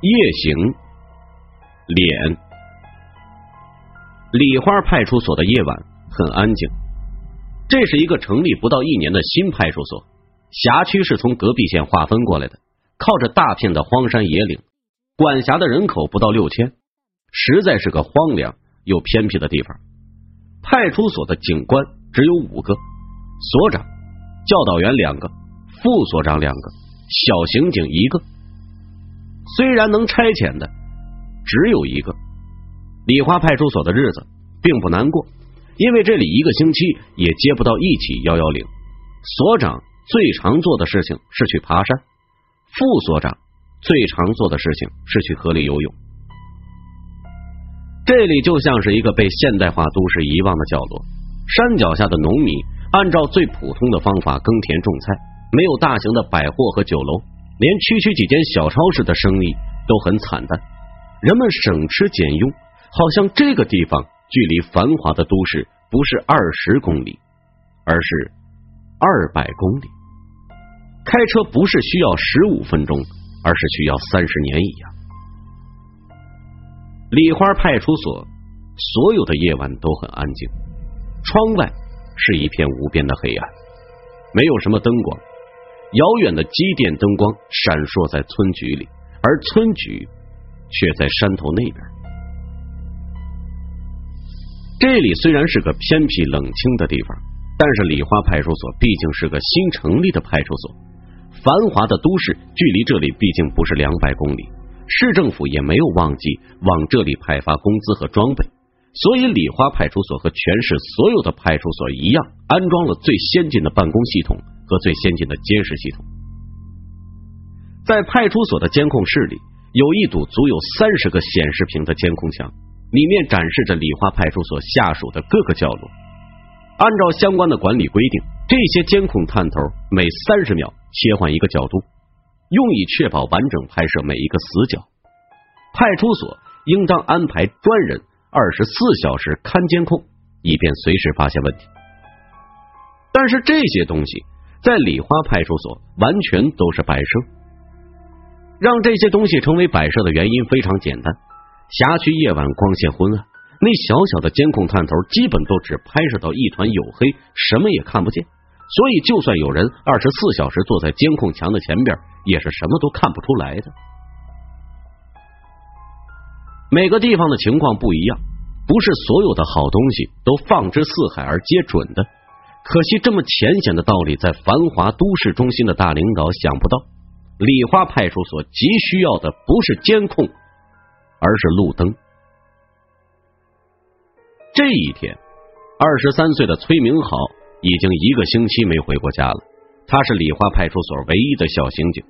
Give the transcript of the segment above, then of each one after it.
夜行，脸。礼花派出所的夜晚很安静。这是一个成立不到一年的新派出所，辖区是从隔壁县划分过来的，靠着大片的荒山野岭，管辖的人口不到六千，实在是个荒凉又偏僻的地方。派出所的警官只有五个，所长、教导员两个，副所长两个，小刑警一个。虽然能差遣的只有一个，礼花派出所的日子并不难过，因为这里一个星期也接不到一起幺幺零。所长最常做的事情是去爬山，副所长最常做的事情是去河里游泳。这里就像是一个被现代化都市遗忘的角落，山脚下的农民按照最普通的方法耕田种菜，没有大型的百货和酒楼。连区区几间小超市的生意都很惨淡，人们省吃俭用，好像这个地方距离繁华的都市不是二十公里，而是二百公里。开车不是需要十五分钟，而是需要三十年一样。礼花派出所所有的夜晚都很安静，窗外是一片无边的黑暗，没有什么灯光。遥远的机电灯光闪烁在村局里，而村局却在山头那边。这里虽然是个偏僻冷清的地方，但是礼花派出所毕竟是个新成立的派出所，繁华的都市距离这里毕竟不是两百公里，市政府也没有忘记往这里派发工资和装备，所以礼花派出所和全市所有的派出所一样，安装了最先进的办公系统。和最先进的监视系统，在派出所的监控室里，有一堵足有三十个显示屏的监控墙，里面展示着礼花派出所下属的各个角落。按照相关的管理规定，这些监控探头每三十秒切换一个角度，用以确保完整拍摄每一个死角。派出所应当安排专人二十四小时看监控，以便随时发现问题。但是这些东西。在礼花派出所，完全都是摆设。让这些东西成为摆设的原因非常简单：辖区夜晚光线昏暗，那小小的监控探头基本都只拍摄到一团黝黑，什么也看不见。所以，就算有人二十四小时坐在监控墙的前边，也是什么都看不出来的。每个地方的情况不一样，不是所有的好东西都放之四海而皆准的。可惜，这么浅显的道理，在繁华都市中心的大领导想不到。礼花派出所急需要的不是监控，而是路灯。这一天，二十三岁的崔明好已经一个星期没回过家了。他是礼花派出所唯一的小刑警，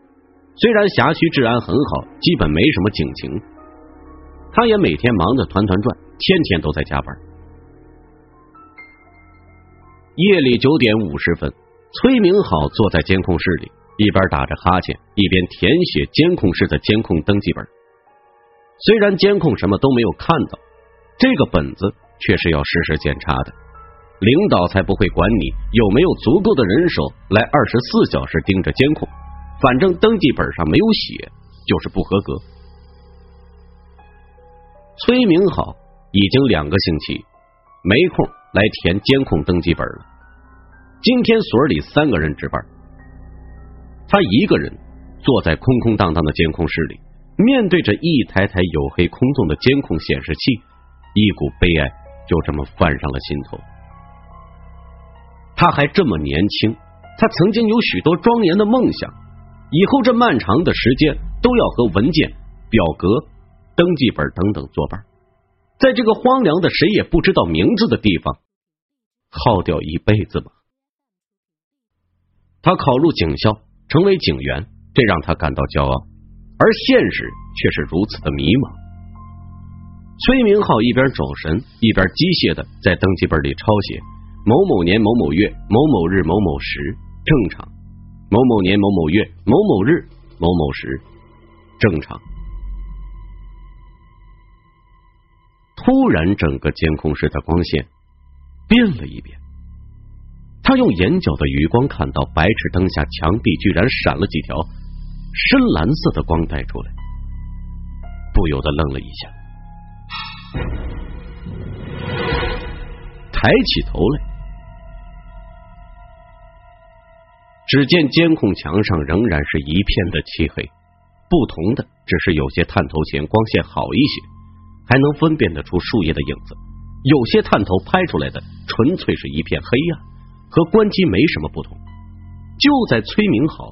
虽然辖区治安很好，基本没什么警情，他也每天忙得团团转，天天都在加班。夜里九点五十分，崔明好坐在监控室里，一边打着哈欠，一边填写监控室的监控登记本。虽然监控什么都没有看到，这个本子却是要实时检查的。领导才不会管你有没有足够的人手来二十四小时盯着监控，反正登记本上没有写就是不合格。崔明好已经两个星期没空。来填监控登记本了。今天所里三个人值班，他一个人坐在空空荡荡的监控室里，面对着一台台黝黑空洞的监控显示器，一股悲哀就这么泛上了心头。他还这么年轻，他曾经有许多庄严的梦想，以后这漫长的时间都要和文件、表格、登记本等等作伴，在这个荒凉的谁也不知道名字的地方。耗掉一辈子吧。他考入警校，成为警员，这让他感到骄傲，而现实却是如此的迷茫。崔明浩一边走神，一边机械的在登记本里抄写：某某年某某月某某日某某时正常；某某年某某月某某日某某时正常。突然，整个监控室的光线。变了一变，他用眼角的余光看到白炽灯下墙壁居然闪了几条深蓝色的光带出来，不由得愣了一下，抬起头来，只见监控墙上仍然是一片的漆黑，不同的只是有些探头前光线好一些，还能分辨得出树叶的影子；有些探头拍出来的纯粹是一片黑暗，和关机没什么不同。就在崔明好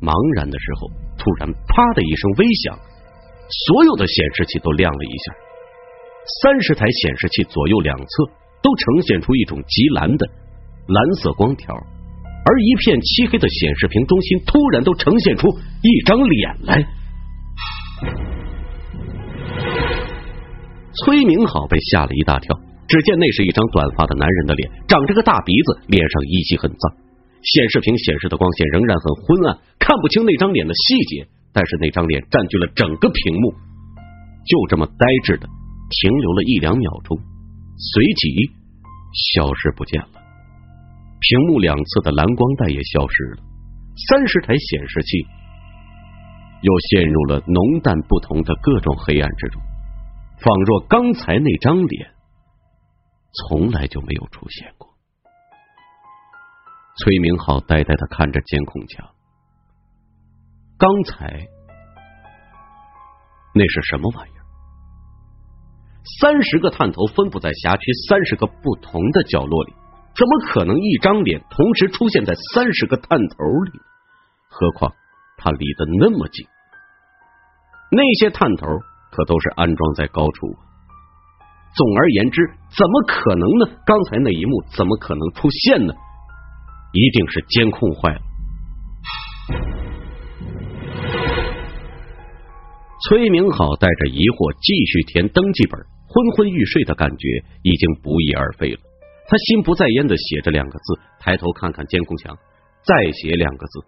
茫然的时候，突然啪的一声微响。所有的显示器都亮了一下，三十台显示器左右两侧都呈现出一种极蓝的蓝色光条，而一片漆黑的显示屏中心突然都呈现出一张脸来。崔明好被吓了一大跳，只见那是一张短发的男人的脸，长着个大鼻子，脸上依稀很脏。显示屏显示的光线仍然很昏暗，看不清那张脸的细节。但是那张脸占据了整个屏幕，就这么呆滞的停留了一两秒钟，随即消失不见了。屏幕两侧的蓝光带也消失了，三十台显示器又陷入了浓淡不同的各种黑暗之中，仿若刚才那张脸从来就没有出现过。崔明浩呆呆的看着监控墙。刚才那是什么玩意儿？三十个探头分布在辖区三十个不同的角落里，怎么可能一张脸同时出现在三十个探头里？何况它离得那么近，那些探头可都是安装在高处。总而言之，怎么可能呢？刚才那一幕怎么可能出现呢？一定是监控坏了。崔明好带着疑惑继续填登记本，昏昏欲睡的感觉已经不翼而飞了。他心不在焉的写着两个字，抬头看看监控墙，再写两个字。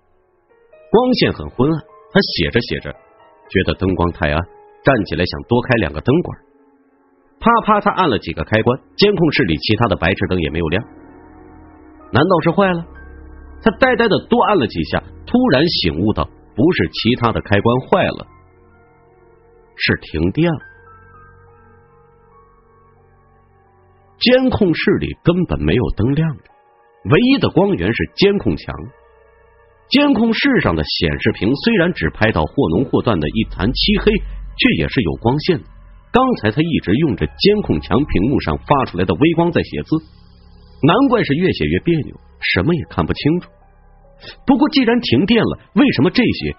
光线很昏暗，他写着写着，觉得灯光太暗，站起来想多开两个灯管。啪啪，他按了几个开关，监控室里其他的白炽灯也没有亮。难道是坏了？他呆呆的多按了几下，突然醒悟到，不是其他的开关坏了。是停电了，监控室里根本没有灯亮着，唯一的光源是监控墙。监控室上的显示屏虽然只拍到或浓或淡的一团漆黑，却也是有光线的。刚才他一直用着监控墙屏幕上发出来的微光在写字，难怪是越写越别扭，什么也看不清楚。不过既然停电了，为什么这些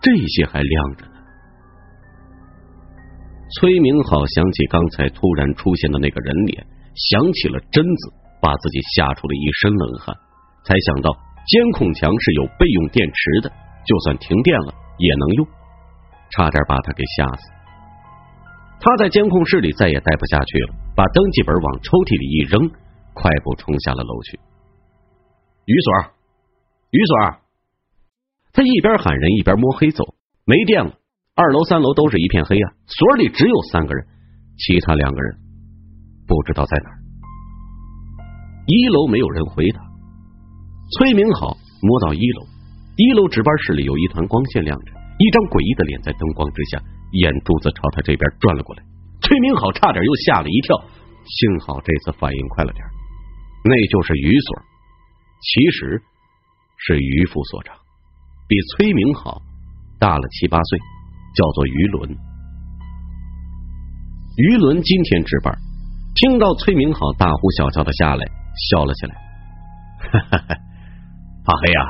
这些还亮着呢？崔明好想起刚才突然出现的那个人脸，想起了贞子，把自己吓出了一身冷汗。才想到监控墙是有备用电池的，就算停电了也能用，差点把他给吓死。他在监控室里再也待不下去了，把登记本往抽屉里一扔，快步冲下了楼去。于所，于所，他一边喊人一边摸黑走，没电了。二楼、三楼都是一片黑暗，所里只有三个人，其他两个人不知道在哪儿。一楼没有人回答。崔明好摸到一楼，一楼值班室里有一团光线亮着，一张诡异的脸在灯光之下，眼珠子朝他这边转了过来。崔明好差点又吓了一跳，幸好这次反应快了点，那就是于所，其实是于副所长，比崔明好大了七八岁。叫做于伦，于伦今天值班，听到崔明好大呼小叫的下来，笑了起来。哈哈哈怕黑呀？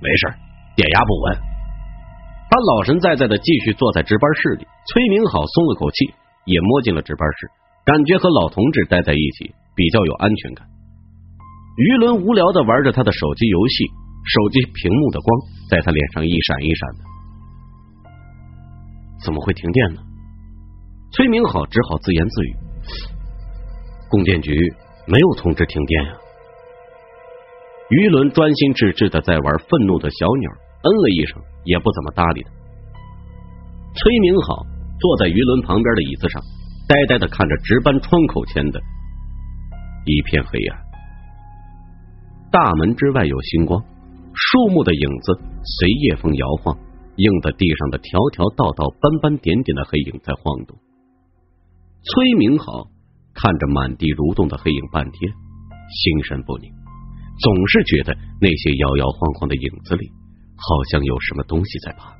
没事，电压不稳。他老神在在的继续坐在值班室里。崔明好松了口气，也摸进了值班室，感觉和老同志待在一起比较有安全感。于伦无聊的玩着他的手机游戏，手机屏幕的光在他脸上一闪一闪的。怎么会停电呢？崔明好只好自言自语：“供电局没有通知停电呀。”于伦专心致志的在玩愤怒的小鸟，嗯了一声，也不怎么搭理他。崔明好坐在于伦旁边的椅子上，呆呆的看着值班窗口前的一片黑暗。大门之外有星光，树木的影子随夜风摇晃。映在地上的条条道道、斑斑点点的黑影在晃动。崔明好看着满地蠕动的黑影半天，心神不宁，总是觉得那些摇摇晃晃的影子里好像有什么东西在爬。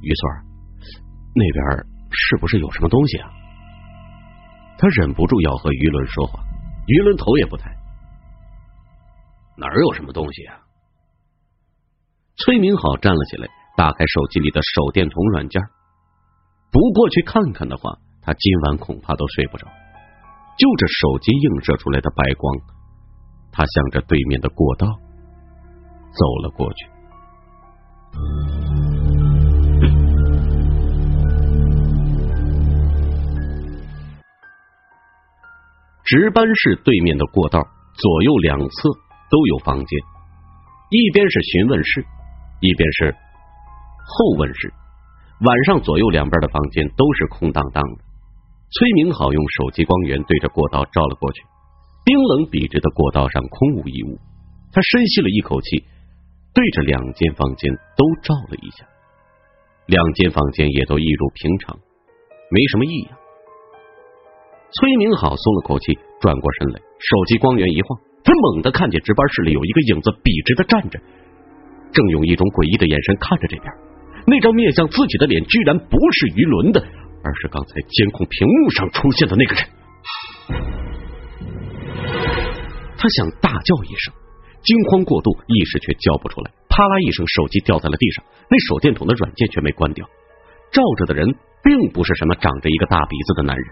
于翠儿，那边是不是有什么东西啊？他忍不住要和于伦说话，于伦头也不抬。哪儿有什么东西啊？崔明好站了起来，打开手机里的手电筒软件。不过去看看的话，他今晚恐怕都睡不着。就着手机映射出来的白光，他向着对面的过道走了过去。值班室对面的过道左右两侧都有房间，一边是询问室，一边是候问室。晚上左右两边的房间都是空荡荡的。崔明好用手机光源对着过道照了过去，冰冷笔直的过道上空无一物。他深吸了一口气，对着两间房间都照了一下，两间房间也都一如平常，没什么异样。崔明好松了口气，转过身来，手机光源一晃，他猛地看见值班室里有一个影子笔直的站着，正用一种诡异的眼神看着这边。那张面向自己的脸，居然不是于伦的，而是刚才监控屏幕上出现的那个人。他想大叫一声，惊慌过度，一时却叫不出来。啪啦一声，手机掉在了地上，那手电筒的软件却没关掉。照着的人并不是什么长着一个大鼻子的男人。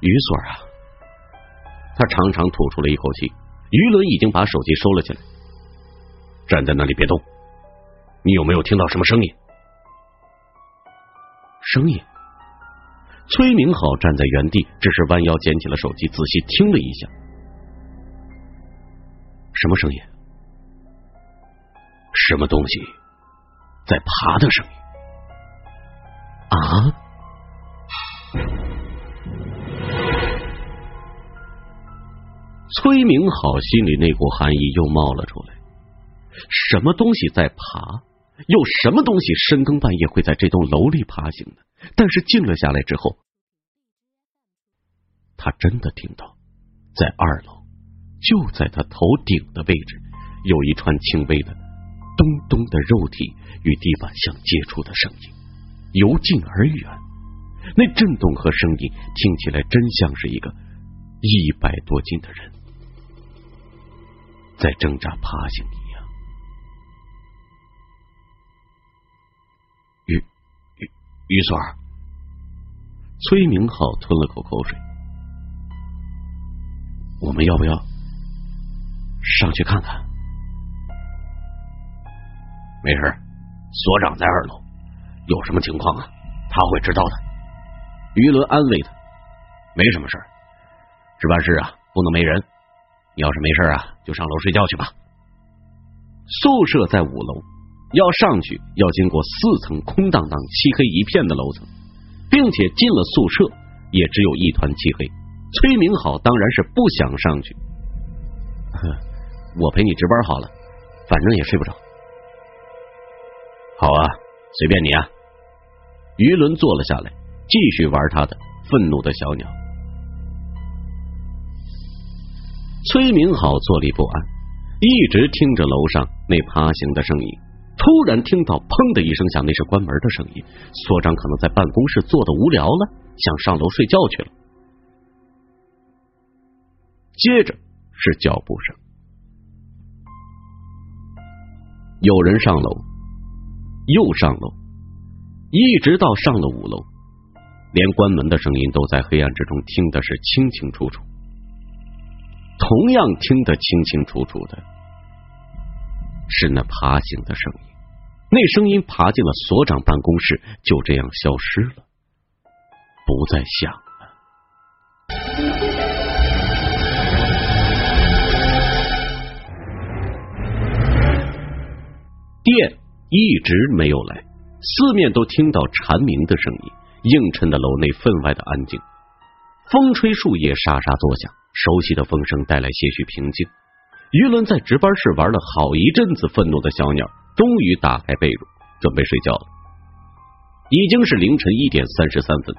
于所啊，他长长吐出了一口气。于伦已经把手机收了起来。站在那里别动！你有没有听到什么声音？声音？崔明好站在原地，只是弯腰捡起了手机，仔细听了一下。什么声音？什么东西在爬的声音？啊！崔明好心里那股寒意又冒了出来。什么东西在爬？有什么东西深更半夜会在这栋楼里爬行呢？但是静了下来之后，他真的听到，在二楼，就在他头顶的位置，有一串轻微的咚咚的肉体与地板相接触的声音，由近而远。那震动和声音听起来真像是一个一百多斤的人在挣扎爬行一样。于所儿，崔明浩吞了口口水。我们要不要上去看看？没事，所长在二楼，有什么情况啊？他会知道的。于伦安慰他：“没什么事儿值班室啊，不能没人。你要是没事啊，就上楼睡觉去吧。宿舍在五楼。”要上去，要经过四层空荡荡、漆黑一片的楼层，并且进了宿舍也只有一团漆黑。崔明好当然是不想上去，我陪你值班好了，反正也睡不着。好啊，随便你啊。于伦坐了下来，继续玩他的愤怒的小鸟。崔明好坐立不安，一直听着楼上那爬行的声音。突然听到“砰”的一声响，那是关门的声音。所长可能在办公室坐的无聊了，想上楼睡觉去了。接着是脚步声，有人上楼，又上楼，一直到上了五楼，连关门的声音都在黑暗之中听的是清清楚楚。同样听得清清楚楚的是那爬行的声音。那声音爬进了所长办公室，就这样消失了，不再响了。电一直没有来，四面都听到蝉鸣的声音，映衬的楼内分外的安静。风吹树叶沙沙作响，熟悉的风声带来些许平静。于伦在值班室玩了好一阵子，愤怒的小鸟终于打开被褥，准备睡觉了。已经是凌晨一点三十三分，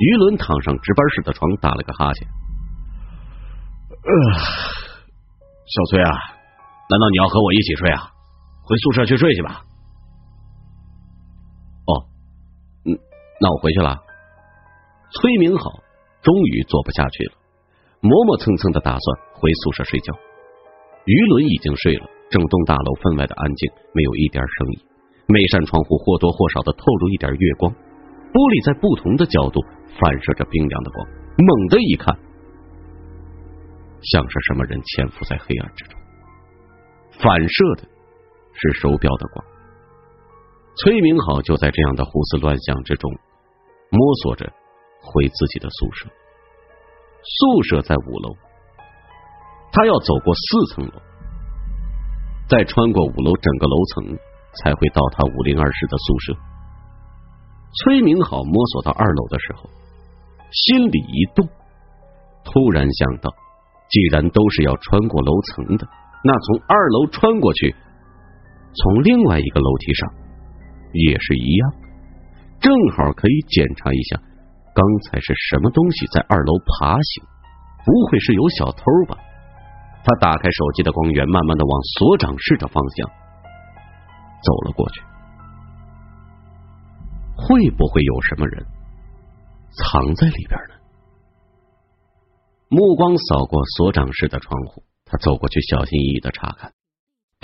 于伦躺上值班室的床，打了个哈欠。小崔啊，难道你要和我一起睡啊？回宿舍去睡去吧。哦，嗯，那我回去了。崔明好终于做不下去了，磨磨蹭蹭的打算回宿舍睡觉。于伦已经睡了，整栋大楼分外的安静，没有一点声音。每扇窗户或多或少的透露一点月光，玻璃在不同的角度反射着冰凉的光。猛的一看，像是什么人潜伏在黑暗之中，反射的是手表的光。崔明好就在这样的胡思乱想之中，摸索着回自己的宿舍。宿舍在五楼，他要走过四层楼，再穿过五楼整个楼层。才会到他五零二室的宿舍。崔明好摸索到二楼的时候，心里一动，突然想到，既然都是要穿过楼层的，那从二楼穿过去，从另外一个楼梯上也是一样，正好可以检查一下刚才是什么东西在二楼爬行，不会是有小偷吧？他打开手机的光源，慢慢的往所长室的方向。走了过去，会不会有什么人藏在里边呢？目光扫过所长室的窗户，他走过去，小心翼翼的查看。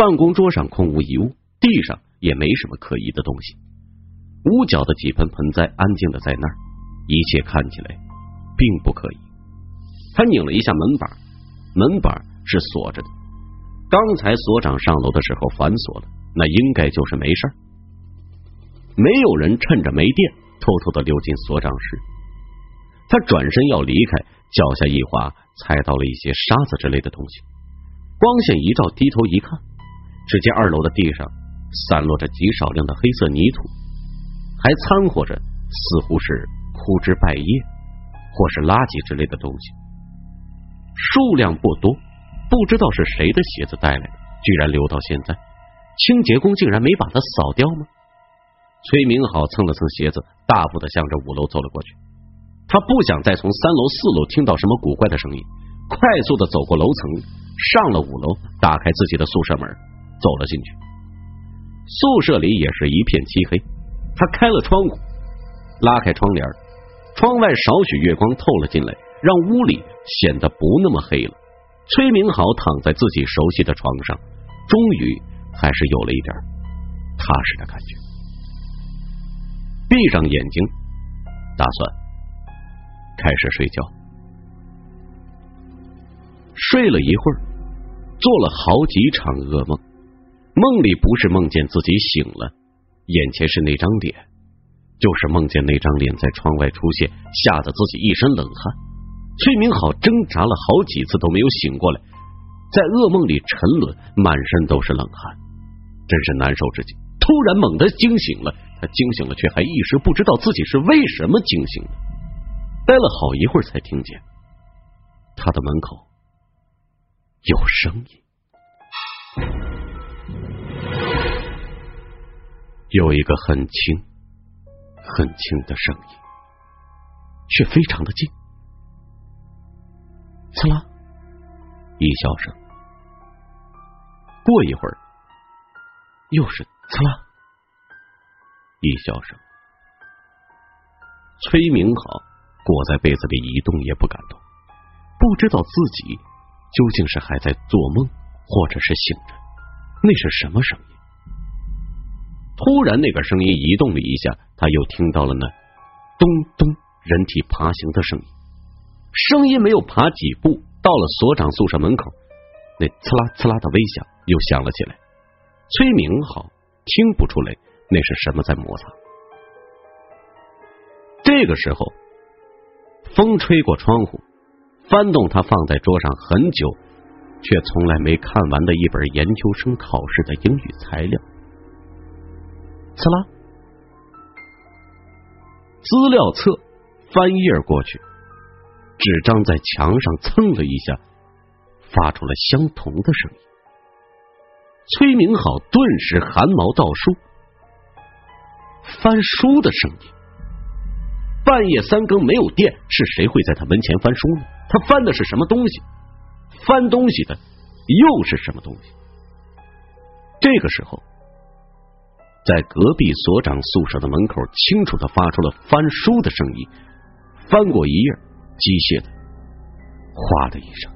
办公桌上空无一物，地上也没什么可疑的东西。屋角的几盆盆栽安静的在那儿，一切看起来并不可疑。他拧了一下门板，门板是锁着的。刚才所长上楼的时候反锁了。那应该就是没事儿，没有人趁着没电偷偷的溜进所长室。他转身要离开，脚下一滑，踩到了一些沙子之类的东西。光线一照，低头一看，只见二楼的地上散落着极少量的黑色泥土，还掺和着似乎是枯枝败叶或是垃圾之类的东西，数量不多，不知道是谁的鞋子带来的，居然留到现在。清洁工竟然没把它扫掉吗？崔明好蹭了蹭鞋子，大步的向着五楼走了过去。他不想再从三楼、四楼听到什么古怪的声音，快速的走过楼层，上了五楼，打开自己的宿舍门，走了进去。宿舍里也是一片漆黑。他开了窗户，拉开窗帘，窗外少许月光透了进来，让屋里显得不那么黑了。崔明好躺在自己熟悉的床上，终于。还是有了一点踏实的感觉。闭上眼睛，打算开始睡觉。睡了一会儿，做了好几场噩梦。梦里不是梦见自己醒了，眼前是那张脸，就是梦见那张脸在窗外出现，吓得自己一身冷汗。崔明好挣扎了好几次都没有醒过来，在噩梦里沉沦，满身都是冷汗。真是难受至极。突然猛地惊醒了，他惊醒了，却还一时不知道自己是为什么惊醒的。待了好一会儿，才听见他的门口有声音，有一个很轻、很轻的声音，却非常的近。刺啦，一笑声。过一会儿。又是刺啦一笑声，崔明好裹在被子里一动也不敢动，不知道自己究竟是还在做梦，或者是醒着。那是什么声音？突然，那个声音移动了一下，他又听到了那咚咚人体爬行的声音。声音没有爬几步，到了所长宿舍门口，那刺啦刺啦的微响又响了起来。崔明好听不出来那是什么在摩擦。这个时候，风吹过窗户，翻动他放在桌上很久却从来没看完的一本研究生考试的英语材料。刺啦，资料册翻页过去，纸张在墙上蹭了一下，发出了相同的声音。崔明好顿时汗毛倒竖。翻书的声音，半夜三更没有电，是谁会在他门前翻书呢？他翻的是什么东西？翻东西的又是什么东西？这个时候，在隔壁所长宿舍的门口，清楚的发出了翻书的声音。翻过一页，机械的“哗”的一声，